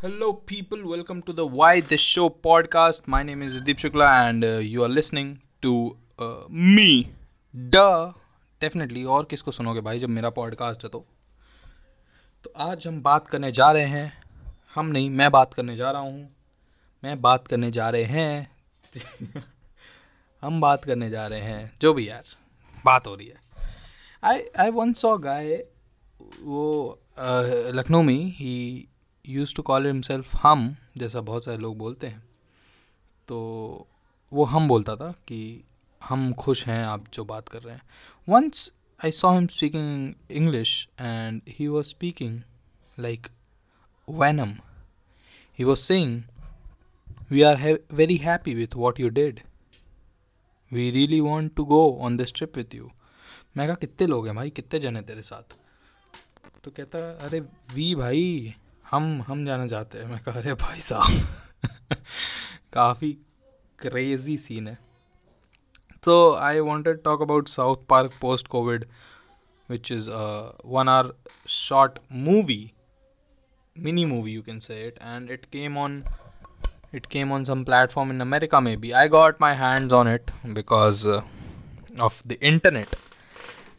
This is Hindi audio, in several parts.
Hello, people. Welcome to the Why This Show podcast. My name is Deep Shukla, and uh, you are listening to uh, me. Duh. Definitely. और किसको सुनोगे भाई जब मेरा पॉडकास्ट है तो तो आज हम बात करने जा रहे हैं हम नहीं मैं बात करने जा रहा हूँ मैं बात करने जा रहे हैं हम बात करने जा रहे हैं जो भी यार बात हो रही है आई आई वन सॉ गाय वो uh, लखनऊ में he used to call himself हम, जैसा बहुत सारे लोग बोलते हैं तो वो हम बोलता था कि हम खुश हैं, आप जो बात कर रहे हैं। Once I saw him speaking English and he was speaking like Venom he was saying we are very happy with what you did we really want to go on this trip with you मैं कहा, कितने लोग हैं भाई? कितने जने तेरे साथ? तो कहता, अरे, वी भाई हम हम जाना चाहते हैं। मैं कह रहे भाई साहब। काफ़ी क्रेजी सीन है। तो I wanted talk about South Park post covid which is one or short movie mini movie you can say it and it came on it came on some platform in America में B I got my hands on it because of the internet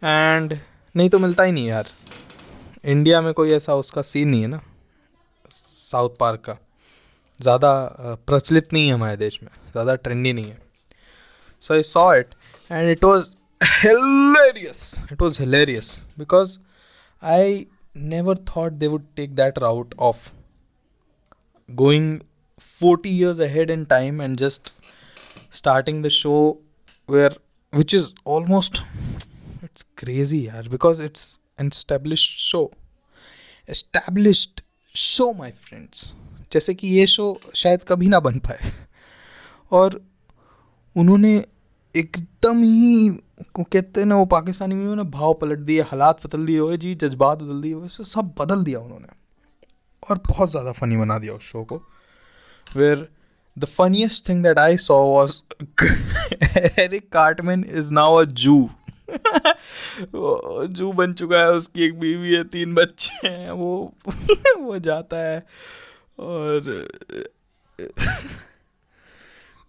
and नहीं तो मिलता ही नहीं यार। इंडिया में कोई ऐसा उसका सीन नहीं है ना। साउथ पार्क का। ज़्यादा प्रचलित नहीं है हमारे देश में। ज़्यादा ट्रेंडी नहीं है। So I saw it and it was hilarious it was hilarious because I never thought they would take that route of going forty years ahead in time and just starting the show where which is almost it's crazy यार because it's an establish show established show my friends. जैसे कि ये शो शायद कभी ना बन पाए। और उन्होंने एकदम ही, को कहते हैं ना, वो पाकिस्तानी में भाव पलट दिए, हालात बदल दिए हुए, जी, जज्बात बदल दिए वैसे सब बदल दिया उन्होंने। और बहुत ज़्यादा फ़नी बना दिया उस शो को। Where the funniest thing that I saw was Eric Cartman is now a Jew Jew बन चुका है, उसकी एक बीवी है, तीन बच्चे हैं, वो वो जाता है और,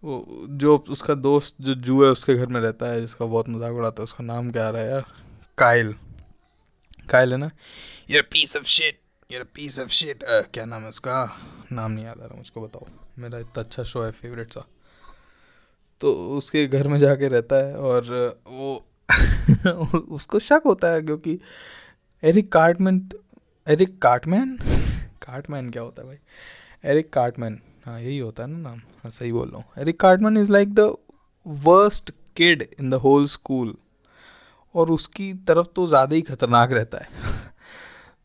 वो जो उसका दोस्त जो जू है, उसके घर में रहता है, जिसका बहुत मज़ाक उड़ाता है, उसका नाम क्या आ रहा है यार? काइल। काइल है ना? यार पीस ऑफ़ शिट यार पीस ऑफ़ शिट क्या नाम है उसका? नाम नहीं याद आ रहा, मुझको बताओ। मेरा इतना अच्छा शो है फेवरेट सा। तो उसके घर में जाके रहता है और, वो उसको शक होता है क्योंकि Eric Cartman Eric Cartman? Cartman क्या होता है भाई? Eric Cartman. हाँ यही होता है ना नाम। हाँ सही बोल रहा हूँ। Eric Cartman is like the worst kid in the whole school और उसकी तरफ़ तो ज़्यादा ही खतरनाक रहता है।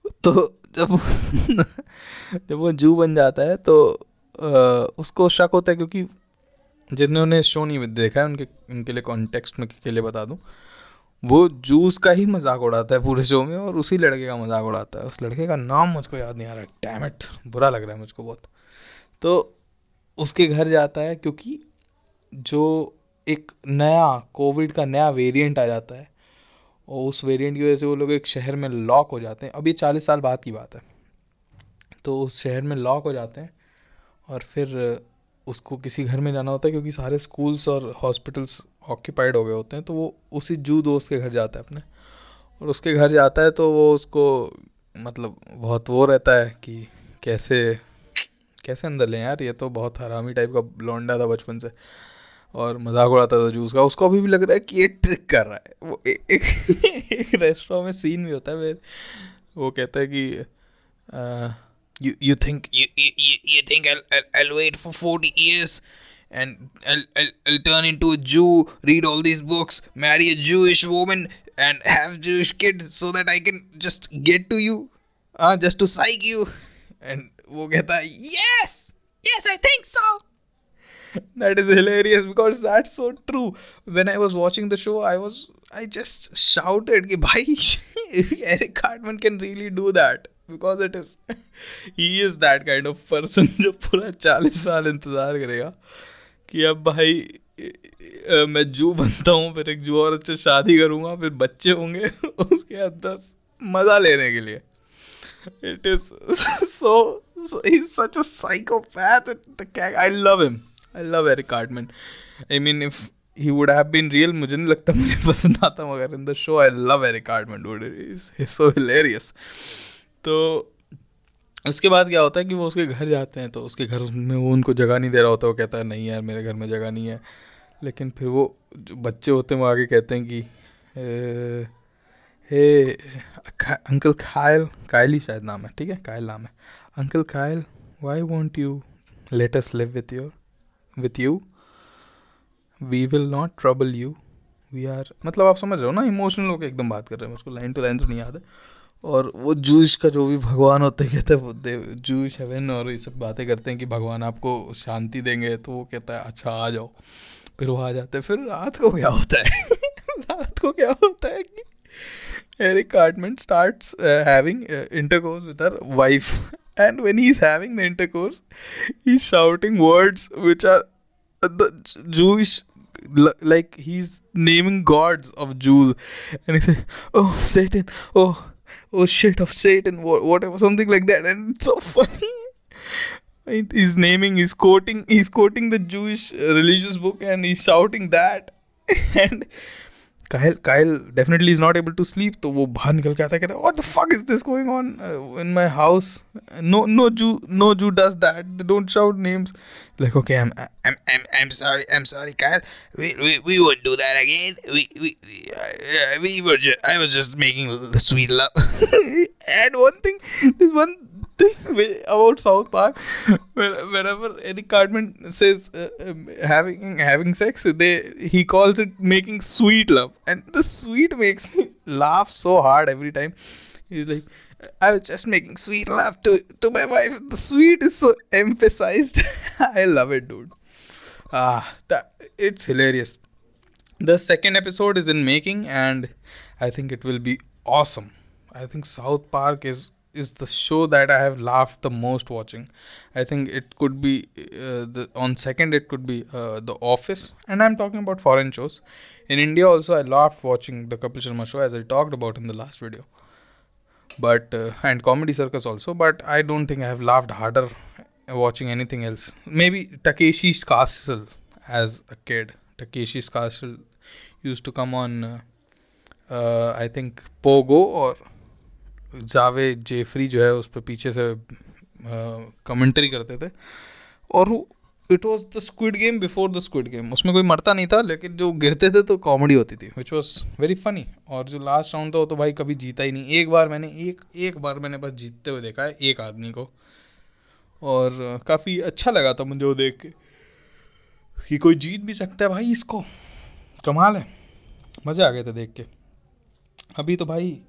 तो जब जब वो जू बन जाता है तो आ, उसको शक होता है क्योंकि जिन्होंने शो नहीं देखा है उनके उनके लिए कॉन्टेक्स्ट में के लिए बता दूँ। वो जूस का ही मज़ाक उड़ाता है पूरे शो में और उसी लड़के का मज़ाक उड़ाता है। उस लड़के का नाम मुझको याद नहीं आ रहा। डैमेट बुरा लग रहा है मुझको बहुत। तो उसके घर जाता है क्योंकि जो एक नया कोविड का नया वेरिएंट आ जाता है और उस वेरिएंट की वजह से वो लोग एक शहर में लॉक हो जाते हैं। अभी चालीस साल बाद की बात है। तो उस शहर में लॉक हो जाते हैं और फिर उसको किसी घर में जाना होता है क्योंकि सारे स्कूल्स और हॉस्पिटल्स ऑक्यूपाइड हो गए होते हैं तो वो उसी जू दोस्त के घर जाता है अपने। और उसके घर जाता है तो वो उसको मतलब बहुत वो रहता है कि कैसे कैसे अंदर लें यार ये तो बहुत हरामी टाइप का लौंडा था बचपन से। और मज़ाक उड़ाता था जूस का। उसको अभी भी लग रहा है कि ये ट्रिक कर रहा है। वो एक एक, एक रेस्टोरेंट में सीन भी होता है फिर वो कहता है कि you you think you think I wait for forty years and I'll, I'll, I'll turn into a Jew, read all these books, marry a Jewish woman, and have Jewish kids so that I can just get to you, uh, just to psych you. And वो कहता है yes, yes, I think so. That is hilarious because that's so true. When I was watching the show, I was I just shouted कि भाई Eric Cartman can really do that. Because it is he is that kind of person जो पूरा चालीस साल इंतजार करेगा कि अब भाई मैं जू बनता हूँ फिर एक जू और से शादी करूँगा फिर बच्चे होंगे। उसके बाद दस मज़ा लेने के लिए। So, so he's such a psychopath. The i love him. I love eric cartman. I mean if he would have been real मुझे नहीं लगता मुझे पसंद आता मगर in the show I love Eric Cartman dude is so hilarious तो उसके बाद क्या होता है कि वो उसके घर जाते हैं तो उसके घर में वो उनको जगह नहीं दे रहा होता, वो कहता है, नहीं यार, मेरे घर में जगह नहीं है। लेकिन फिर वो जो बच्चे होते हैं, वो आगे कहते हैं कि हे अंकल खायल, कायल ही शायद नाम है, ठीक है, कायल नाम है। Uncle Kyle why won't you let us live with your with you we will not trouble you we are मतलब आप समझ रहे हो ना इमोशनल होकर एकदम बात कर रहे हैं उसको लाइन टू लाइन तो नहीं याद है। और वो जूस का जो भी भगवान होते हैं, कहते हैं जूस हेवन और ये सब बातें करते हैं कि भगवान आपको शांति देंगे तो वो कहता है अच्छा आ जाओ। फिर वो आ जाते हैं। फिर रात को क्या होता है? रात को क्या होता है कि Eric Cartman start having intercourse with her wife and when he is having the intercourse he shouting words which are the Jews like he is naming gods of Jews and he say oh Satan oh oh shit of Satan, whatever, something like that, and it's so funny. he's naming, he's quoting, he's quoting the Jewish religious book, and he's shouting that, and Kyle, Kyle definitely is not able to sleep. तो वो बाहर निकल के आता है कहता है what the fuck is this going on uh, in my house? No, no Jew, no Jew does that. They don't shout names. Like okay, I'm, I'm, I'm, I'm sorry, I'm sorry, Kyle. We, we, we won't do that again. We, we, we, uh, we were just, I was just making sweet love. and one thing, this one thing about South Park, whenever Eric Cartman says uh, um, having having sex, they he calls it making sweet love, and the sweet makes me laugh so hard every time. He's like, I was just making sweet love to to my wife. The sweet is so emphasized. I love it, dude. Ah, that it's hilarious. The second episode is in making, and I think it will be awesome. I think South Park is is the show that I have laughed the most watching. I think it could be uh, the on second it could be uh, The Office, and I'm talking about foreign shows. In India also, I laughed watching the Kapil Sharma show as I talked about in the last video. But uh, and Comedy Circus also, but I don't think I have laughed harder watching anything else. Maybe Takeshi's Castle as a kid. Takeshi's Castle used to come on. Uh, uh, I think Pogo or जावे जेफरी जो है उस पर पीछे से कमेंट्री करते थे और it was the Squid Game before the Squid Game उसमें कोई मरता नहीं था, लेकिन जो गिरते थे तो कॉमेडी होती थी विच वॉज़ वेरी फनी और जो लास्ट राउंड था वो तो भाई कभी जीता ही नहीं। एक बार मैंने, एक एक बार मैंने बस जीतते हुए देखा है, एक आदमी को। और काफ़ी अच्छा लगा था मुझे वो देख के। कि कोई जीत भी सकता है भाई इसको। कमाल है। मज़े आ गए थे देख के। अभी तो भाई,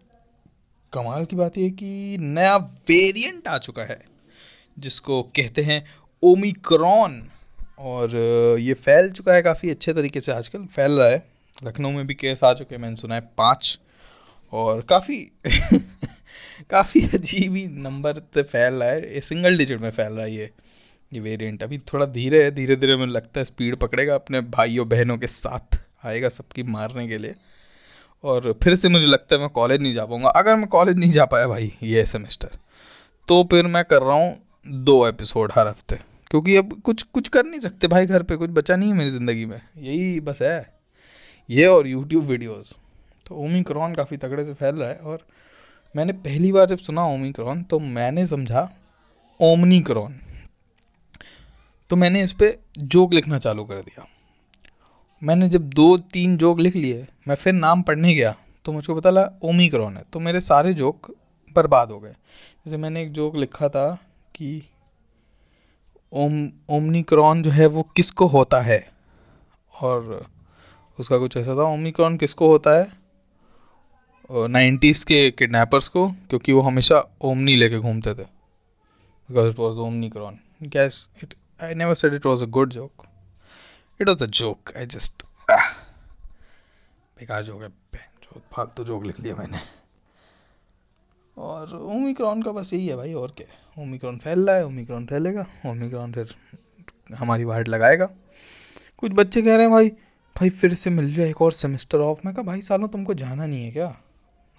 कमाल की बात यह कि नया वेरिएंट आ चुका है, जिसको कहते हैं ओमिक्रॉन। और ये फैल चुका है काफ़ी अच्छे तरीके से आजकल, फैल रहा है। लखनऊ में भी केस आ चुके हैं, मैंने सुना है पाँच। और काफ़ी काफ़ी अजीब ही नंबर से फैल रहा है। ये सिंगल डिजिट में फैल रहा है ये ये वेरिएंट अभी थोड़ा धीरे है धीरे धीरे मुझे लगता है स्पीड पकड़ेगा अपने भाइयों, बहनों के साथ, आएगा सबकी मारने के लिए। और फिर से मुझे लगता है मैं कॉलेज नहीं जा पाऊँगा। अगर मैं कॉलेज नहीं जा पाया भाई, ये सेमेस्टर तो फिर मैं कर रहा हूँ दो एपिसोड हर हफ़्ते। क्योंकि अब कुछ कुछ कर नहीं सकते भाई घर पे, कुछ बचा नहीं है मेरी ज़िंदगी में। यही बस है। ये और यूट्यूब वीडियोस तो ओमिक्रॉन काफ़ी तगड़े से फैल रहा है और मैंने पहली बार जब सुना ओमिक्रॉन तो मैंने समझा ओमनीक्रॉन तो मैंने इस पर जोक लिखना चालू कर दिया। मैंने जब दो, तीन जोक लिख लिए, मैं फिर नाम पढ़ने गया तो मुझको पता लगा ओमिक्रॉन है। तो मेरे सारे जोक बर्बाद हो गए। जैसे मैंने एक जोक लिखा था कि ओम, ओमनिक्रॉन जो है वो किसको होता है? और उसका कुछ ऐसा था ओमिक्रॉन किसको होता है? नाइन्टीज़ के किडनैपर्स को, क्योंकि वो हमेशा ओमनी लेके घूमते थे। Because it was Omnicron guess it I never said it was a good joke it was a joke I just बेकार जोक है। फालतू जोक लिख लिया मैंने। और ओमिक्रॉन का बस यही है भाई, और क्या ओमिक्रॉन फैल रहा है, ओमिक्रॉन फैलेगा, ओमिक्रॉन फिर हमारी वाइट लगाएगा। कुछ बच्चे कह रहे हैं, भाई भाई फिर से मिल जाए एक और सेमेस्टर ऑफ़। मैं कहा, भाई सालों तुमको जाना नहीं है क्या?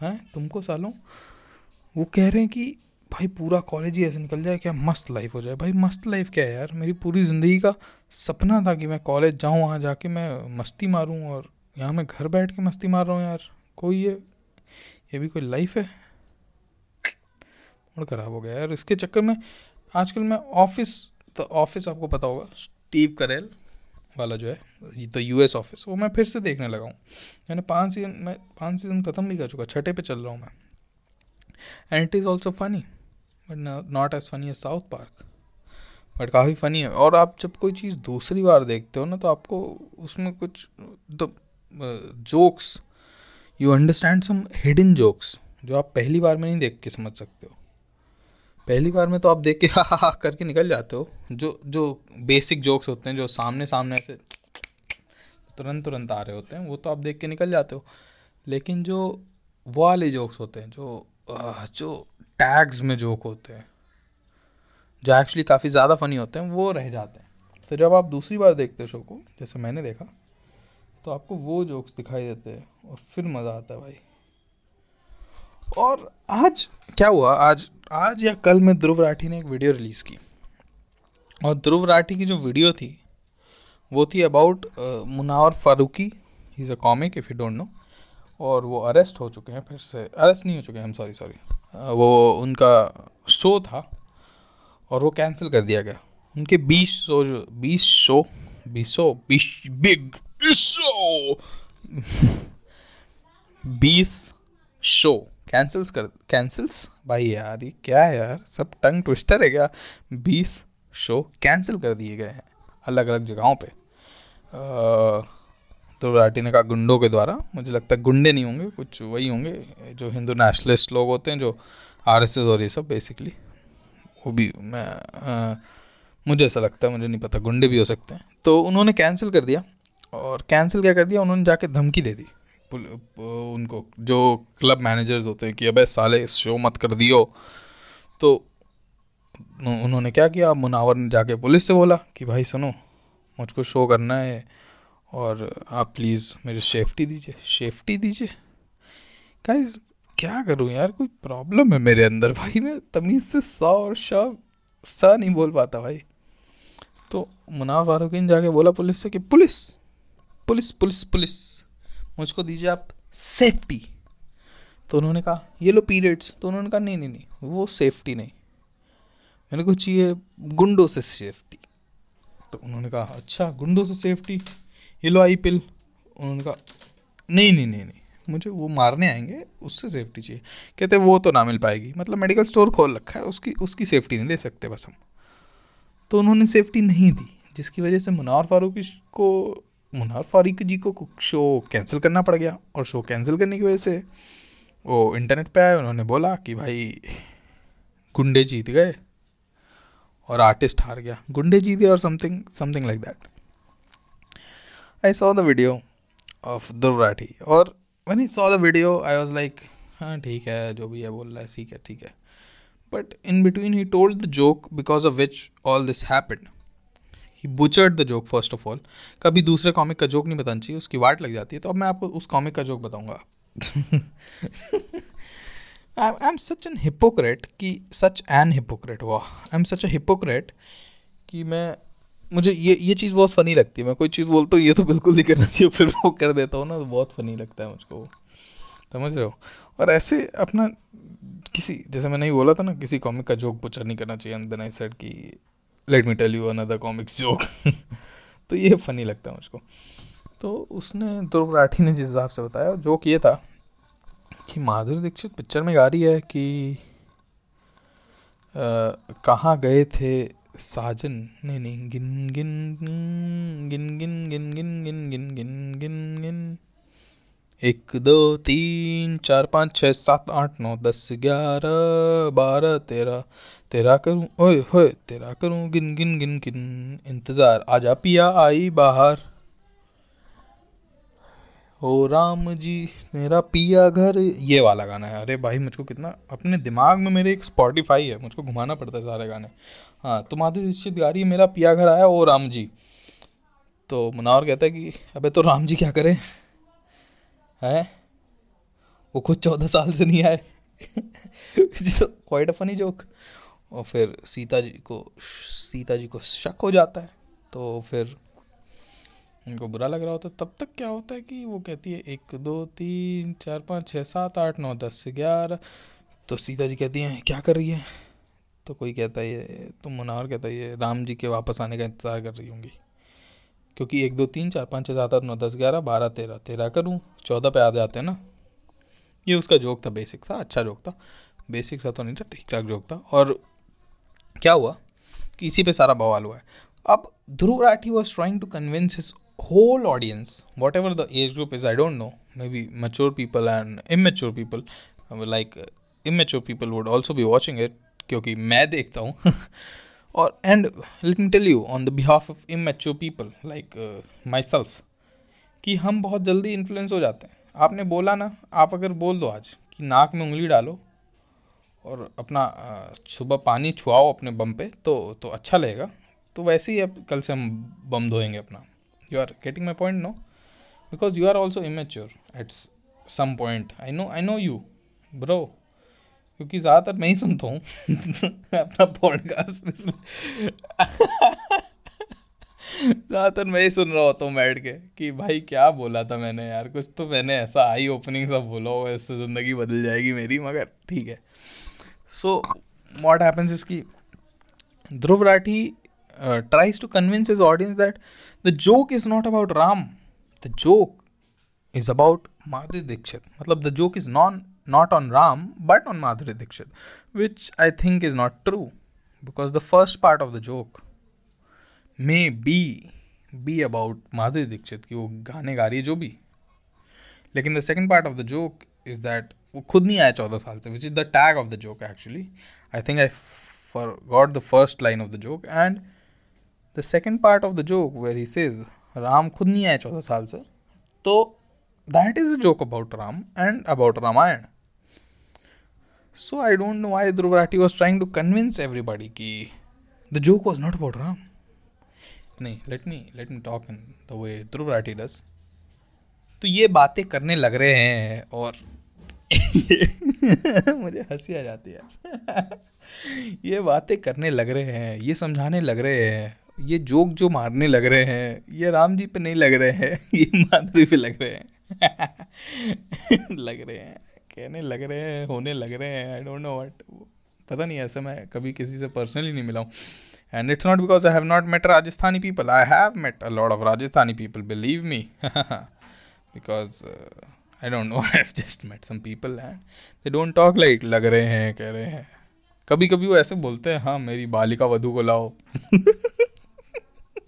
हैं? तुमको सालों? वो कह रहे हैं कि, भाई पूरा कॉलेज ही ऐसे निकल जाए क्या? मस्त लाइफ हो जाए। भाई मस्त लाइफ क्या है यार? मेरी पूरी ज़िंदगी का सपना था कि मैं कॉलेज जाऊँ, वहाँ जाके मैं मस्ती मारूँ और यहाँ मैं घर बैठ के मस्ती मार रहा हूँ यार। कोई ये ये भी कोई लाइफ है? मूड ख़राब हो गया यार इसके चक्कर में आजकल मैं ऑफ़िस तो ऑफ़िस आपको पता होगा, स्टीव करेल वाला जो है, द यू एस ऑफ़िस, वो मैं फिर से देखने लगा हूँ। मैंने पाँच सीज़न, मैं पाँच सीज़न ख़त्म भी कर चुका छठे पे चल रहा हूँ मैं। And it is also funny but not as funny as South Park but काफ़ी फ़नी है। और आप जब कोई चीज़ दूसरी बार देखते हो ना तो आपको उसमें कुछ the jokes you understand some hidden jokes जो आप पहली बार में नहीं देख के समझ सकते हो। पहली बार में तो आप देख के हा हा करके निकल जाते हो। जो जो बेसिक जोक्स होते हैं, जो सामने सामने से तुरंत तुरंत आ रहे होते हैं, वो तो आप देख के निकल जाते हो। लेकिन जो वो वाले जोक्स होते हैं, जो जो टैग्स में जोक होते हैं, जो एक्चुअली काफ़ी ज़्यादा फ़नी होते हैं, वो रह जाते हैं। तो जब आप दूसरी बार देखते हो शो को, जैसे मैंने देखा तो आपको वो जोक्स दिखाई देते हैं, और फिर मज़ा आता है भाई। और आज क्या हुआ? आज आज या कल में ध्रुव राठी ने एक वीडियो रिलीज़ की। और ध्रुव राठी की जो वीडियो थी, वो थी about Munawar Faruqui. Is a comic if you don't know और वो अरेस्ट हो चुके हैं, फिर से। अरेस्ट नहीं हो चुके हैं सॉरी सॉरी वो उनका शो था, और वो कैंसिल कर दिया गया। उनके बीस शो जो, बीस शो बीसो बीस बिग शो बीस शो कैंसिल्स कर कैंसिल्स भाई यार ये क्या है यार? सब टंग ट्विस्टर है क्या? बीस शो कैंसिल कर दिए गए हैं अलग अलग जगहों पे। आ, तो ने कहा गुंडों के द्वारा मुझे लगता है गुंडे नहीं होंगे कुछ वही होंगे जो हिंदू नेशनलिस्ट लोग होते हैं जो आर एस एस और ये सब बेसिकली वो भी मैं आ, मुझे ऐसा लगता है मुझे नहीं पता गुंडे भी हो सकते हैं। तो उन्होंने कैंसिल कर दिया और कैंसिल क्या कर दिया? उन्होंने जाके धमकी दे दी। उनको, जो क्लब मैनेजर्स होते हैं कि अबे साले शो मत कर दियो। तो उन्होंने क्या किया? मुनावर ने जाके पुलिस से बोला कि, भाई सुनो, मुझको शो करना है और आप प्लीज़ मेरी सेफ्टी दीजिए सेफ्टी दीजिए। गाइस, क्या करूँ यार? कोई प्रॉब्लम है मेरे अंदर भाई, मैं तमीज़ से सौ और शाह सा नहीं बोल पाता भाई। तो मुनाफ फारूकिन जाके बोला पुलिस से कि, पुलिस पुलिस पुलिस पुलिस। मुझको दीजिए आप सेफ्टी तो उन्होंने कहा, ये लो पीरियड्स तो उन्होंने कहा, नहीं नहीं नहीं, वो सेफ्टी नहीं. मैंने को चाहिए गुंडों से सेफ्टी तो उन्होंने कहा अच्छा गुंडों से सेफ्टी ये लो आई पिल. उन्होंने कहा, नहीं नहीं नहीं नहीं, मुझे वो मारने आएँगे, उससे सेफ्टी चाहिए. कहते वो तो ना मिल पाएगी मतलब मेडिकल स्टोर खोल रखा है, उसकी उसकी सेफ्टी नहीं दे सकते बस हम. तो उन्होंने सेफ्टी नहीं दी, जिसकी वजह से मुनार फारूकी को मुनार फारूकी जी को शो कैंसिल करना पड़ गया और शो कैंसिल करने की वजह से वो इंटरनेट पे आए, उन्होंने बोला कि भाई, गुंडे जीत गए और आर्टिस्ट हार गया। गुंडे जीत गए और something something like that I saw the video of दुर्राठी और when he saw the video, i was like हाँ ठीक है, जो भी है, बोल रहा है, ठीक है ठीक है। But in between he told the joke because of which all this happened he butchered the joke first of all कभी दूसरे कॉमिक का जोक नहीं बताना चाहिए, उसकी वाट लग जाती है। तो अब मैं आपको उस कॉमिक का जोक बताऊँगा। I am such an hypocrite कि सच एन हिपोक्रेट हुआ आई एम सच अ हिपोक्रेट कि मैं, मुझे ये ये चीज़ बहुत फ़नी लगती है। मैं कोई चीज़ बोलता हूँ, ये तो बिल्कुल नहीं करना चाहिए, फिर वो कर देता हूँ ना तो बहुत फ़नी लगता है मुझको। समझ रहे हो? और ऐसे अपना किसी, जैसे मैंने ही बोला था ना, किसी कॉमिक का जोक पुचर नहीं करना चाहिए, अंदर आई सेड कि let me tell you another comics joke तो ये फ़नी लगता है मुझको तो उसने ध्रुव राठी ने जिस हिसाब से बताया जोक ये था कि माधुरी दीक्षित पिक्चर में गा रही है कि कहाँ गए थे साजन नहीं नहीं गिन गिन गिन गिन गिन गिन गिन गिन गिन गिन गिन एक, दो, तीन, चार, पाँच छः सात, आठ, नौ, दस, ग्यारह, बारह, तेरह तेरा करूँ, ओए, होए तेरा करूँ, गिन गिन गिन गिन, इंतज़ार आजा पिया आई बाहर। ओ राम जी, मेरा पिया घर, ये वाला गाना है। अरे भाई, मुझको कितना, अपने दिमाग में मेरे एक स्पॉटिफाई है, मुझको घुमाना पड़ता है सारे गाने। हाँ तो माधुरी दीक्षित गा रही है मेरा पिया घर आया, ओ राम जी। तो मुनावर कहता है कि, अबे तो राम जी क्या करें? हैं? वो खुद चौदह साल से नहीं आए। क्वाइट अ फनी जोक और फिर सीता जी को, सीता जी को शक हो जाता है। तो फिर उनको बुरा लग रहा होता है। तब तक क्या होता है कि वो कहती है, एक, दो, तीन, चार, पाँच छः सात, आठ, नौ, दस, ग्यारह। तो सीता जी कहती हैं, क्या कर रही है? तो कोई कहता है, ये तो मुनावर कहता है, ये राम जी के वापस आने का इंतज़ार कर रही होंगी। क्योंकि एक, दो, तीन, चार, पाँच छः सात, आठ, नौ, दस, ग्यारह, बारह, तेरह। तेरह करूँ, चौदह पे आ जाते हैं ना। ये उसका जोक था बेसिक सा अच्छा जोक था। बेसिक सा तो नहीं था ठीक ठाक जोक था। और क्या हुआ कि इसी पे सारा बवाल हुआ है। अब Dhruv Rathee was trying to convince his whole audience whatever the age group is I don't know maybe mature people and immature people like immature people would also be watching it क्योंकि मैं देखता हूँ। और and let me tell you on the behalf of immature people like myself कि हम बहुत जल्दी इन्फ्लुएंस हो जाते हैं। आपने बोला ना, आप अगर बोल दो आज कि नाक में उंगली डालो और अपना सुबह पानी छुआओ अपने बम पे तो तो अच्छा लगेगा। तो वैसे ही अब कल से हम बम धोएँगे अपना। You are getting my point no because you are also immature at some point I know I know you bro क्योंकि ज़्यादातर मैं ही सुनता हूँ। अपना पॉडकास्ट ज़्यादातर मैं ही सुन रहा होता हूँ बैठ के कि भाई क्या बोला था मैंने यार, कुछ तो मैंने ऐसा आई ओपनिंग सब बोला हो ऐसे ज़िंदगी बदल जाएगी मेरी, मगर ठीक है। सो वॉट हैपन्स इसकी Dhruv Rathee tries to convince his audience that the joke is not about Ram the joke is about Madhuri Dixit मतलब the joke is non not on Ram, but on Madhuri Dixit, which I think is not true because the first part of the joke may be be about Madhuri Dixit कि वो गाने गा रही है जो भी लेकिन the second part of the joke is that वो खुद नहीं आया चौदह साल से which is the tag of the joke actually I think I forgot the first line of the joke and the second part of the joke where he says Ram खुद नहीं आया चौदह साल से तो that is a joke about Ram and about Ramayana so I don't know I ध्रुवराठी was trying to convince everybody की the joke was not about Ram नहीं let me let me talk in the way ध्रुव डस तो ये बातें करने लग रहे हैं और मुझे हँसी आ जाती है। ये बातें करने लग रहे हैं, ये समझाने लग रहे हैं, ये जोक जो मारने लग रहे हैं, ये राम जी पे नहीं लग रहे हैं, ये माधुरी पे लग रहे हैं। लग रहे हैं। कहने लग रहे हैं, होने लग रहे हैं आई डोंट नो वट पता नहीं, ऐसे मैं कभी किसी से पर्सनली नहीं मिला हूँ। And it's not because I have not met Rajasthani people I have met a lot of Rajasthani people believe me because I don't know I have just met some people and they don't talk like लग रहे हैं, कह रहे हैं। कभी कभी वो ऐसे बोलते हैं हाँ मेरी बालिका वधु को लाओ।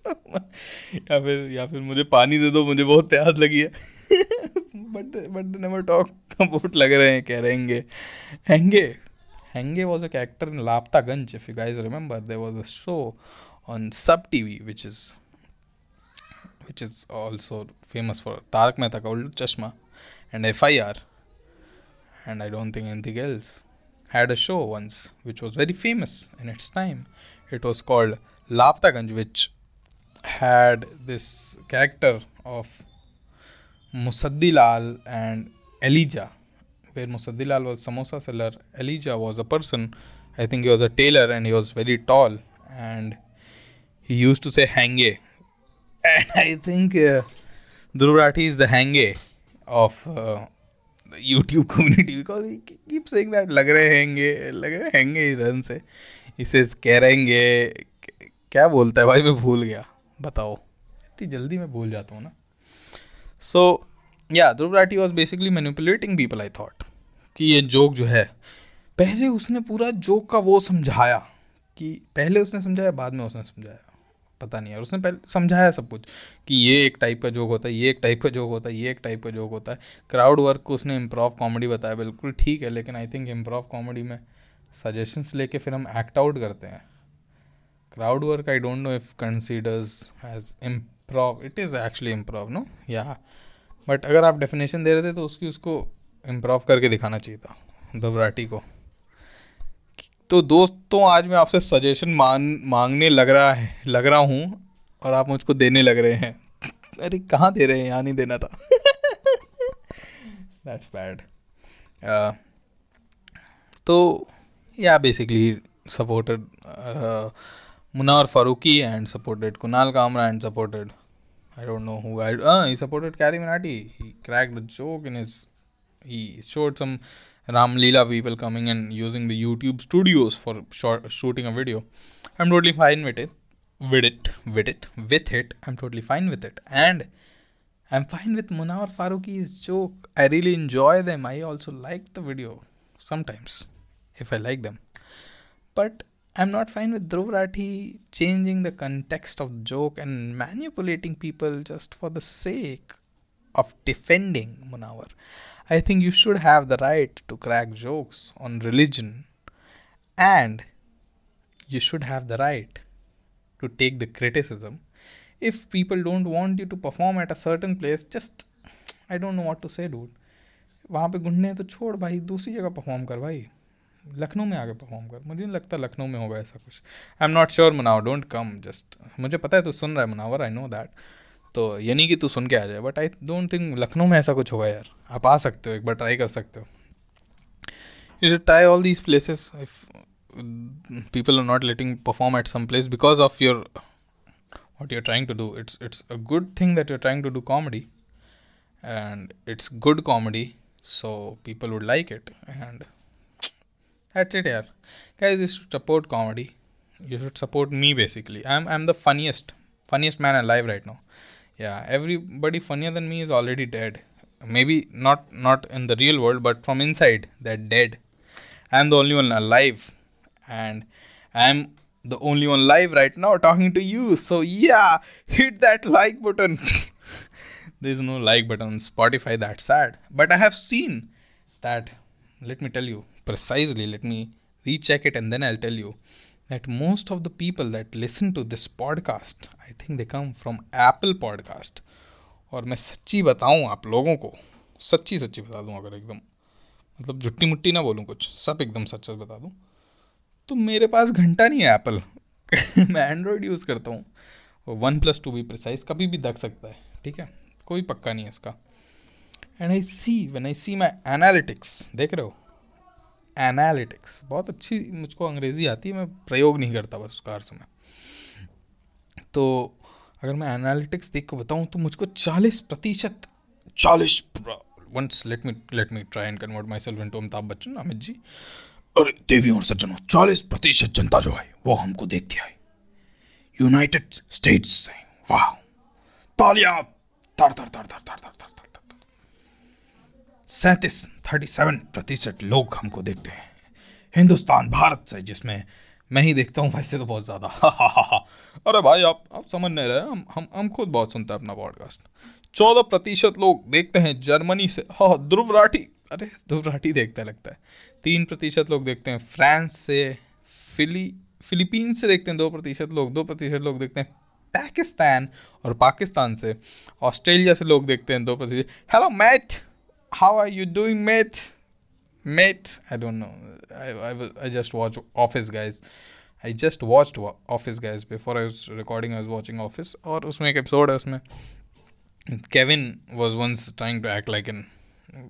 या फिर या फिर मुझे पानी दे दो, मुझे बहुत प्यास लगी है। But but never talk comfort लग रहे हैं, कह रहेंगे हैंगे हैंगे was a character in Lapataganj if you guys remember there was a show on Sab TV which is which is also famous for Taarak Mehta Ka Ooltah Chashmah and are and I don't think the girls had a show once which was very famous in its time it was called Lapataganj which had this character of Musaddilal and Elijah, where Musaddilal was samosa seller, Elijah was a person. I think he was a tailor and he was very tall, and he used to say "hange," and I think uh, Dhruv is the hange of uh, the YouTube community because he keeps saying that "lag rahe hange, lag rahe hange." He runs से he says कह रहेंगे क्या बोलता है भाई मैं भूल गया बताओ। इतनी जल्दी मैं भूल जाता हूँ ना। So yeah Dhruv Rathee was basically manipulating people I thought कि ये जोक जो है, पहले उसने पूरा जोक का वो समझाया कि पहले उसने समझाया, बाद में उसने समझाया। पता नहीं यार, उसने पहले समझाया सब कुछ कि ये एक टाइप का जोक होता है, ये एक टाइप का जोक होता है, ये एक टाइप का जोक होता है। क्राउड वर्क को उसने इम्प्रोव कॉमेडी बताया, बिल्कुल ठीक है, लेकिन आई थिंक इम्प्रोव कॉमेडी में सजेशंस लेके फिर हम एक्ट आउट करते हैं। Crowd work i don't know if considers as improv. It is actually improv no? Yeah. But अगर आप डेफिनेशन दे रहे थे तो उसकी उसको इम्प्रूव करके दिखाना चाहिए था दबराटी को। तो दोस्तों आज मैं आपसे सजेशन मांग मांगने लग रहा है लग रहा हूँ और आप मुझको देने लग रहे हैं। अरे कहाँ दे रहे हैं? यहाँ नहीं देना था। That's bad So yeah, basically supported Munar Faruqi and supported Kunal Kamra and supported I don't know who I uh, he supported Carrie Minati. He cracked a joke in his he showed some Ram Leela people coming and using the YouTube studios for short, shooting a video. I'm totally fine with it. With it, with it, with it. I'm totally fine with it. And I'm fine with Munawar Faruqi's joke. I really enjoy them. I also like the video sometimes if I like them. But I'm not fine with Dhruv Rathi changing the context of the joke and manipulating people just for the sake of defending Munawar. I think you should have the right to crack jokes on religion and you should have the right to take the criticism if people don't want you to perform at a certain place just I don't know what to say dude वहाँ पे घूमने तो छोड़ भाई दूसरी जगह परफॉर्म कर भाई लखनऊ में आके परफॉर्म कर। मुझे नहीं लगता लखनऊ में होगा ऐसा कुछ। I am not sure Munawar don't come just मुझे पता है तू सुन रहा है मुनावर आई नो दैट तो यानी कि तू सुन के आ जाए but I don't think Lucknow में ऐसा कुछ होगा यार। आप आ सकते हो, एक बार ट्राई कर सकते हो। You should try all these places if people are not letting perform at some place because of your what you're trying to do it's it's a good thing that you're trying to do comedy and it's good comedy so people would like it and that's it yeah guys you should support comedy. You should support me basically. I'm i'm the funniest funniest man alive right now. Yeah everybody funnier than me is already dead. Maybe not not in the real world but from inside they're dead. I'm the only one alive and i'm the only one live right now talking to you. So yeah hit that like button. There's no like button on spotify that's sad. But i have seen that. Let me tell you precisely, let me recheck it and then i'll tell you that most of the people that listen to this podcast, i think they come from apple podcast. और मैं सच्ची बताऊँ आप लोगों को, सच्ची सच्ची बता दूँ अगर एकदम मतलब जुट्टी मुट्टी ना बोलूँ कुछ, सब एकदम सच सच बता दूँ। तो मेरे पास घंटा नहीं है एप्पल मैं एंड्रॉयड यूज़ करता हूँ। वन प्लस टू भी प्रिसाइज कभी भी दख सकता है, ठीक है? कोई पक्का नहीं है इसका। And I see when I see my analytics देख रहे हो? एनालिटिक्स बहुत अच्छी मुझको अंग्रेज़ी आती है, मैं प्रयोग नहीं करता बस उसका अर्थ में। तो अगर मैं एनालिटिक्स देख के बताऊँ तो मुझको चालीस प्रतिशत, चालीस once let me let me try and convert myself into Amitabh Bachchan Amit ji. और देवी और सज्जनों, चालीस प्रतिशत जनता जो है वो हमको देखती है यूनाइटेड स्टेट्स से। वाह। तालियाँ। तर तर तर तर तर तर तर तर सैंतीस। थर्टी सेवन प्रतिशत लोग हमको देखते हैं। हिंदुस्तान, भारत से, जिसमें मैं ही देखता हूँ, वैसे तो बहुत ज़्यादा। अरे भाई, आप आप समझ नहीं रहे, हम हम हम खुद बहुत सुनते हैं अपना पॉडकास्ट चौदह प्रतिशत लोग देखते हैं जर्मनी से। हाँ ध्रुव राठी। अरे, ध्रुव राठी देखता लगता है। तीन प्रतिशत लोग देखते हैं फ्रांस से, फिली फिलीपीन से देखते हैं दो प्रतिशत लोग, दो प्रतिशत लोग देखते हैं पाकिस्तान और पाकिस्तान से। ऑस्ट्रेलिया से लोग देखते हैं दो प्रतिशत। Hello mate how are you doing mate mate I don't know I just watch office guys I just watched office guys before I was recording I was watching office और उसमें एक एपिसोड है उसमें। Kevin was once trying to act like in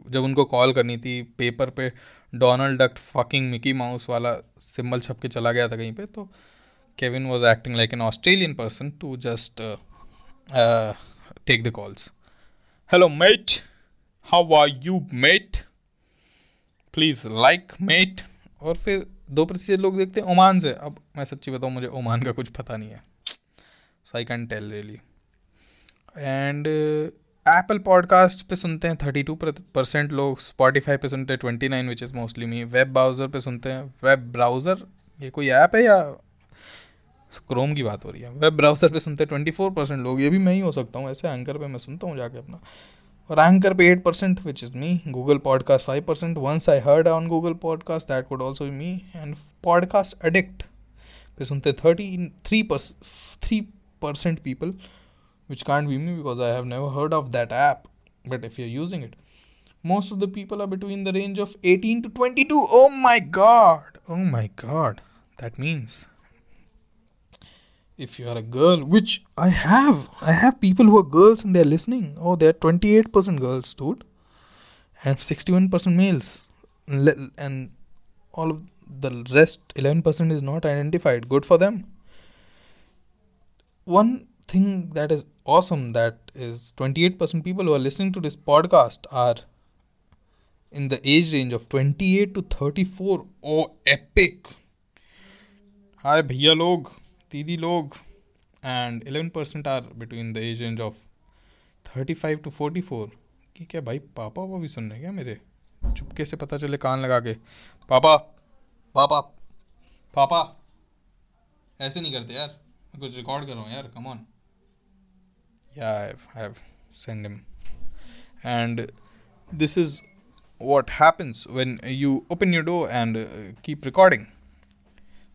जब उनको कॉल करनी थी पेपर पे Donald Duck fucking Mickey Mouse वाला सिंबल छप के चला गया था कहीं पे तो Kevin was acting like an Australian person to just take the calls hello mate how are you mate please like mate और फिर दो प्रतिशत लोग देखते हैं ओमान से। अब मैं सच्ची बताऊँ, मुझे ओमान का कुछ पता नहीं है। So I can tell really and Apple podcast पे सुनते हैं थर्टी टू परसेंट लोग। स्पॉटीफाई पे सुनते हैं twenty nine which is mostly me web browser पे सुनते हैं। वेब ब्राउज़र ये कोई ऐप है या क्रोम की बात हो रही है? वेब ब्राउज़र पे सुनते हैं ट्वेंटी फोर परसेंट लोग। ये भी मैं ही हो सकता हूँ। ऐसे एंकर पे मैं सुनता हूँ जाके अपना। Ranker pay 8%, which is me. Google Podcast 5%. Once I heard on Google Podcast, that could also be me. And Podcast Addict, pe sunte 33% people, which can't be me because I have never heard of that app. But if you're using it, most of the people are between the range of 18 to 22. Oh my god! Oh my god! That means if you are a girl, which I have, I have people who are girls and they're listening. Oh, they're 28% girls, dude, and 61% males, and all of the rest 11% is not identified. Good for them. One thing that is awesome that is 28% people who are listening to this podcast are in the age range of 28 to 34 oh epic. Hi bhaiya log तीदी लोग and eleven percent are between the age range of thirty five to forty four कि क्या भाई पापा वो भी सुन रहे हैं क्या मेरे? चुपके से पता चले कान लगा के। पापा पापा पापा। ऐसे नहीं करते यार। कुछ रिकॉर्ड कर रहा हूँ यार come on yeah I have send him and this is what happens when you open you do and keep recording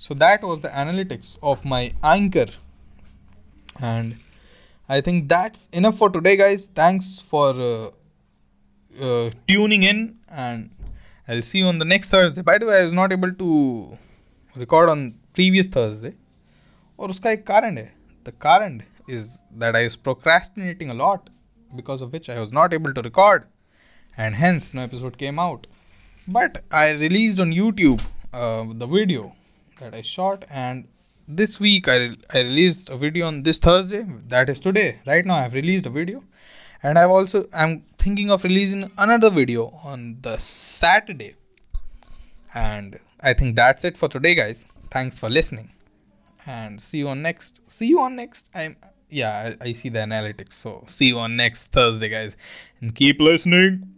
so that was the analytics of my anchor and i think that's enough for today guys thanks for uh, uh, tuning in and i'll see you on the next thursday by the way i was not able to record on previous thursday और उसका एक कारण है द कारण is that I was procrastinating a lot because of which I was not able to record, and hence no episode came out. But I released on YouTube uh, the video that I shot, and this week I, re- I released a video on this Thursday. That is today. Right now, I've released a video, and I've also I'm thinking of releasing another video on the Saturday. And I think that's it for today, guys. Thanks for listening and see you on next see you on next i'm yeah I, I see the analytics so see you on next thursday guys and keep listening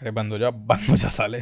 अरे बंद हो जा बंद हो जा साले